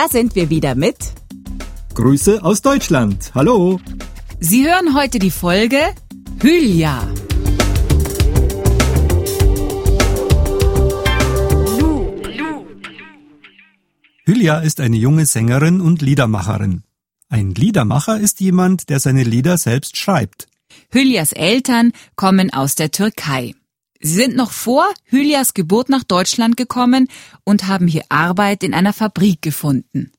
Da sind wir wieder mit Grüße aus Deutschland. Hallo. Sie hören heute die Folge Hülya. Hülya ist eine junge Sängerin und Liedermacherin. Ein Liedermacher ist jemand, der seine Lieder selbst schreibt. Hülyas Eltern kommen aus der Türkei. Sie sind noch vor Hülyas Geburt nach Deutschland gekommen und haben hier Arbeit in einer Fabrik gefunden.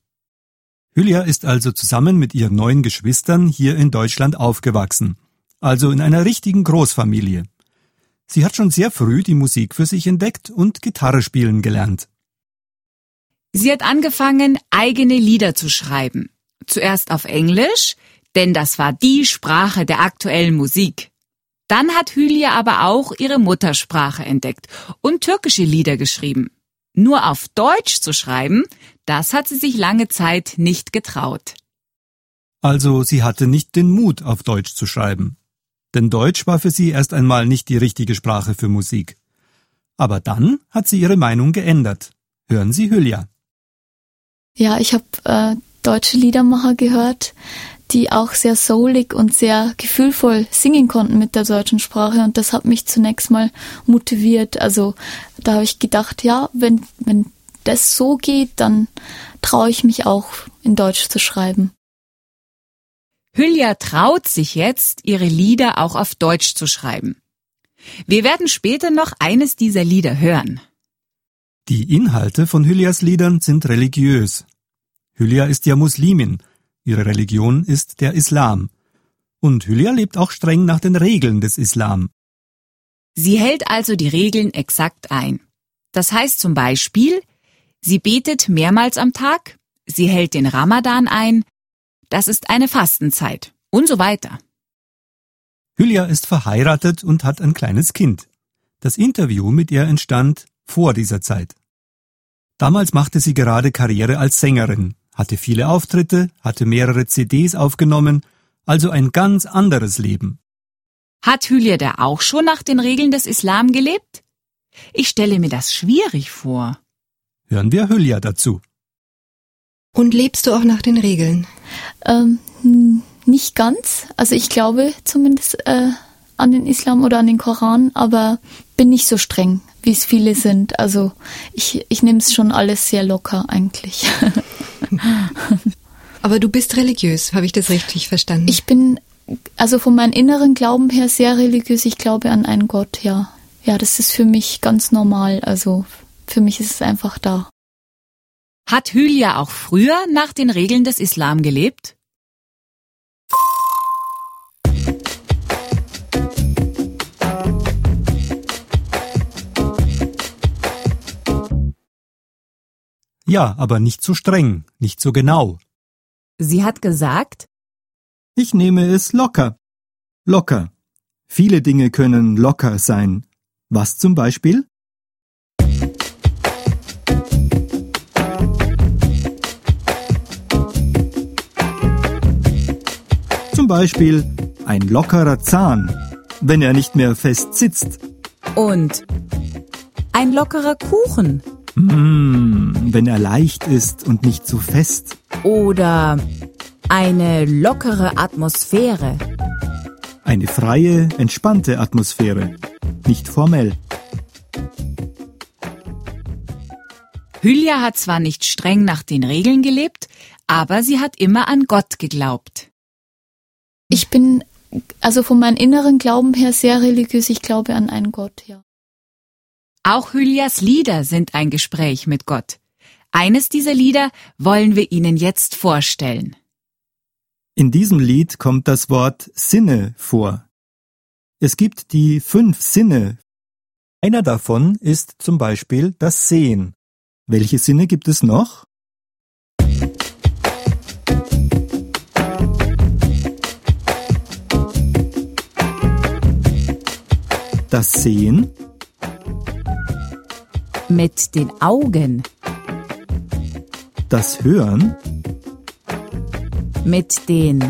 Hülya ist also zusammen mit ihren neun Geschwistern hier in Deutschland aufgewachsen, also in einer richtigen Großfamilie. Sie hat schon sehr früh die Musik für sich entdeckt und Gitarre spielen gelernt. Sie hat angefangen, eigene Lieder zu schreiben. Zuerst auf Englisch, denn das war die Sprache der aktuellen Musik. Dann hat Hülya aber auch ihre Muttersprache entdeckt und türkische Lieder geschrieben. Nur auf Deutsch zu schreiben, das hat sie sich lange Zeit nicht getraut. Also sie hatte nicht den Mut, auf Deutsch zu schreiben. Denn Deutsch war für sie erst einmal nicht die richtige Sprache für Musik. Aber dann hat sie ihre Meinung geändert. Hören Sie Hülya. Ja, ich habe äh, deutsche Liedermacher gehört, die auch sehr soulig und sehr gefühlvoll singen konnten mit der deutschen Sprache und das hat mich zunächst mal motiviert. Also da habe ich gedacht, ja, wenn, wenn das so geht, dann traue ich mich auch in Deutsch zu schreiben. Hülya traut sich jetzt, ihre Lieder auch auf Deutsch zu schreiben. Wir werden später noch eines dieser Lieder hören. Die Inhalte von Hylias Liedern sind religiös. Hülya ist ja Muslimin, ihre Religion ist der Islam. Und Hülya lebt auch streng nach den Regeln des Islam. Sie hält also die Regeln exakt ein. Das heißt zum Beispiel, sie betet mehrmals am Tag, sie hält den Ramadan ein, das ist eine Fastenzeit und so weiter. Hülya ist verheiratet und hat ein kleines Kind. Das Interview mit ihr entstand vor dieser Zeit. Damals machte sie gerade Karriere als Sängerin, hatte viele Auftritte, hatte mehrere CDs aufgenommen, also ein ganz anderes Leben. Hat Hülya da auch schon nach den Regeln des Islam gelebt? Ich stelle mir das schwierig vor. Hören wir Hülya dazu. Und lebst du auch nach den Regeln? Ähm, nicht ganz. Also ich glaube zumindest äh, an den Islam oder an den Koran, aber bin nicht so streng, wie es viele sind. Also ich, ich nehme es schon alles sehr locker eigentlich. Aber du bist religiös, habe ich das richtig verstanden? Ich bin also von meinem inneren Glauben her sehr religiös. Ich glaube an einen Gott, ja. Ja, das ist für mich ganz normal. Also für mich ist es einfach da. Hat Hülya auch früher nach den Regeln des Islam gelebt? Ja, aber nicht so streng, nicht so genau. Sie hat gesagt, ich nehme es locker. Locker. Viele Dinge können locker sein. Was zum Beispiel? Zum Beispiel ein lockerer Zahn, wenn er nicht mehr fest sitzt. Und ein lockerer Kuchen. Mmh, wenn er leicht ist und nicht zu fest. Oder eine lockere Atmosphäre. Eine freie, entspannte Atmosphäre. Nicht formell. Hülya hat zwar nicht streng nach den Regeln gelebt, aber sie hat immer an Gott geglaubt. Ich bin also von meinem inneren Glauben her sehr religiös. Ich glaube an einen Gott, ja. Auch Hylias Lieder sind ein Gespräch mit Gott. Eines dieser Lieder wollen wir Ihnen jetzt vorstellen. In diesem Lied kommt das Wort Sinne vor. Es gibt die fünf Sinne. Einer davon ist zum Beispiel das Sehen. Welche Sinne gibt es noch? Das Sehen, mit den Augen. Das Hören. Mit den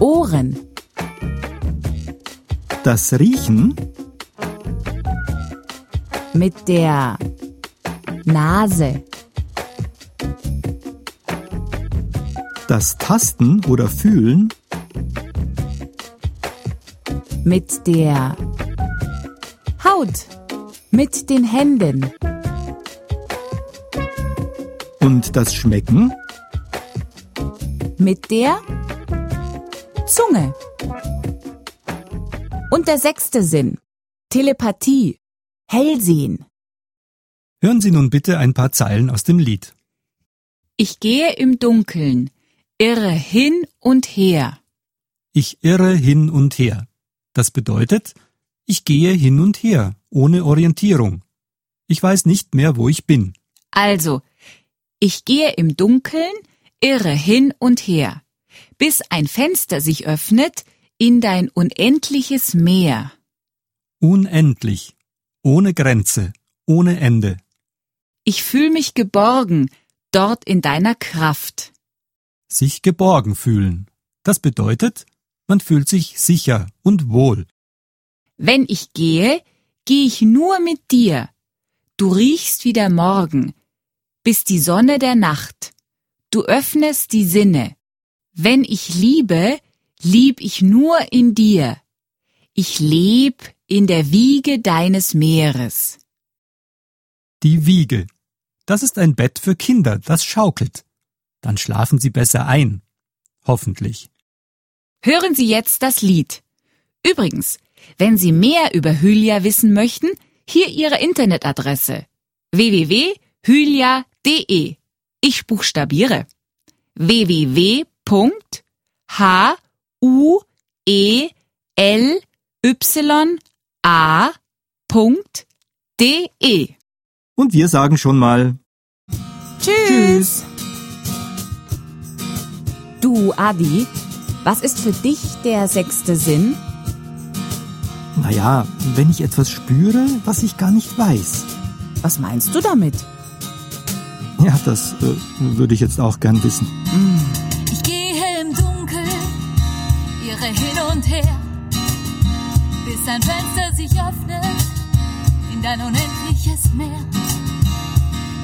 Ohren. Das Riechen. Mit der Nase. Das Tasten oder Fühlen Mit der Haut. Mit den Händen. Und das Schmecken Mit der Zunge. Und der sechste Sinn. Telepathie. Hellsehen. Hören Sie nun bitte ein paar Zeilen aus dem Lied. Ich gehe im Dunkeln, irre hin und her. Ich irre hin und her. Das bedeutet, ich gehe hin und her, ohne Orientierung. Ich weiß nicht mehr, wo ich bin. Also, ich gehe im Dunkeln, irre hin und her, bis ein Fenster sich öffnet in dein unendliches Meer. Unendlich, ohne Grenze, ohne Ende. Ich fühl mich geborgen, dort in deiner Kraft. Sich geborgen fühlen. Das bedeutet, man fühlt sich sicher und wohl. Wenn ich gehe, gehe ich nur mit dir. Du riechst wie der Morgen, bist die Sonne der Nacht. Du öffnest die Sinne. Wenn ich liebe, lieb ich nur in dir. Ich leb in der Wiege deines Meeres. Die Wiege. Das ist ein Bett für Kinder, das schaukelt. Dann schlafen sie besser ein. Hoffentlich. Hören Sie jetzt das Lied. Übrigens, wenn Sie mehr über Hylia wissen möchten, hier Ihre Internetadresse www.hylia.de. Ich buchstabiere www.hylia.de. Und wir sagen schon mal Tschüss. Du, Adi, was ist für dich der sechste Sinn? Naja, wenn ich etwas spüre, was ich gar nicht weiß. Was meinst du damit? Ja, das äh, würde ich jetzt auch gern wissen. Ich gehe im Dunkeln, irre hin und her, bis ein Fenster sich öffnet in dein unendliches Meer.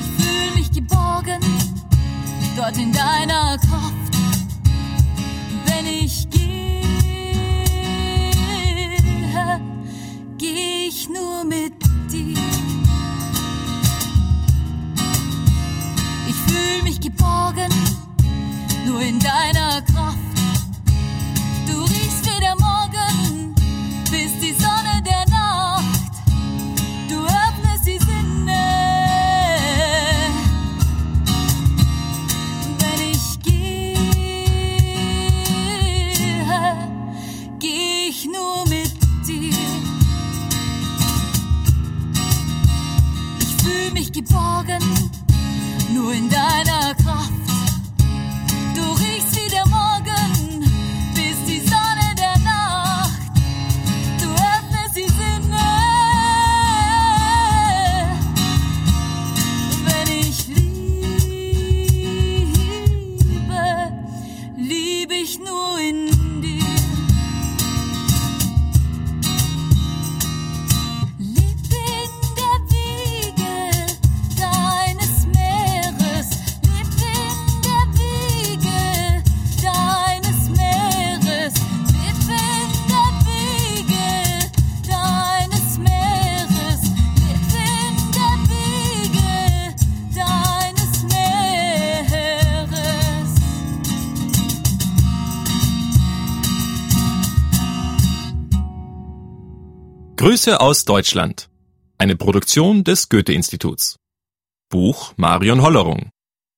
Ich fühle mich geborgen, dort in deiner Kraft. Wenn ich gehe, geborgen, nur in deiner Kraft. Grüße aus Deutschland. Eine Produktion des Goethe-Instituts. Buch Marion Hollerung.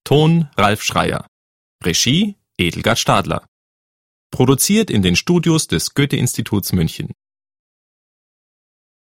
Ton Ralf Schreier. Regie Edelgard Stadler. Produziert in den Studios des Goethe-Instituts München.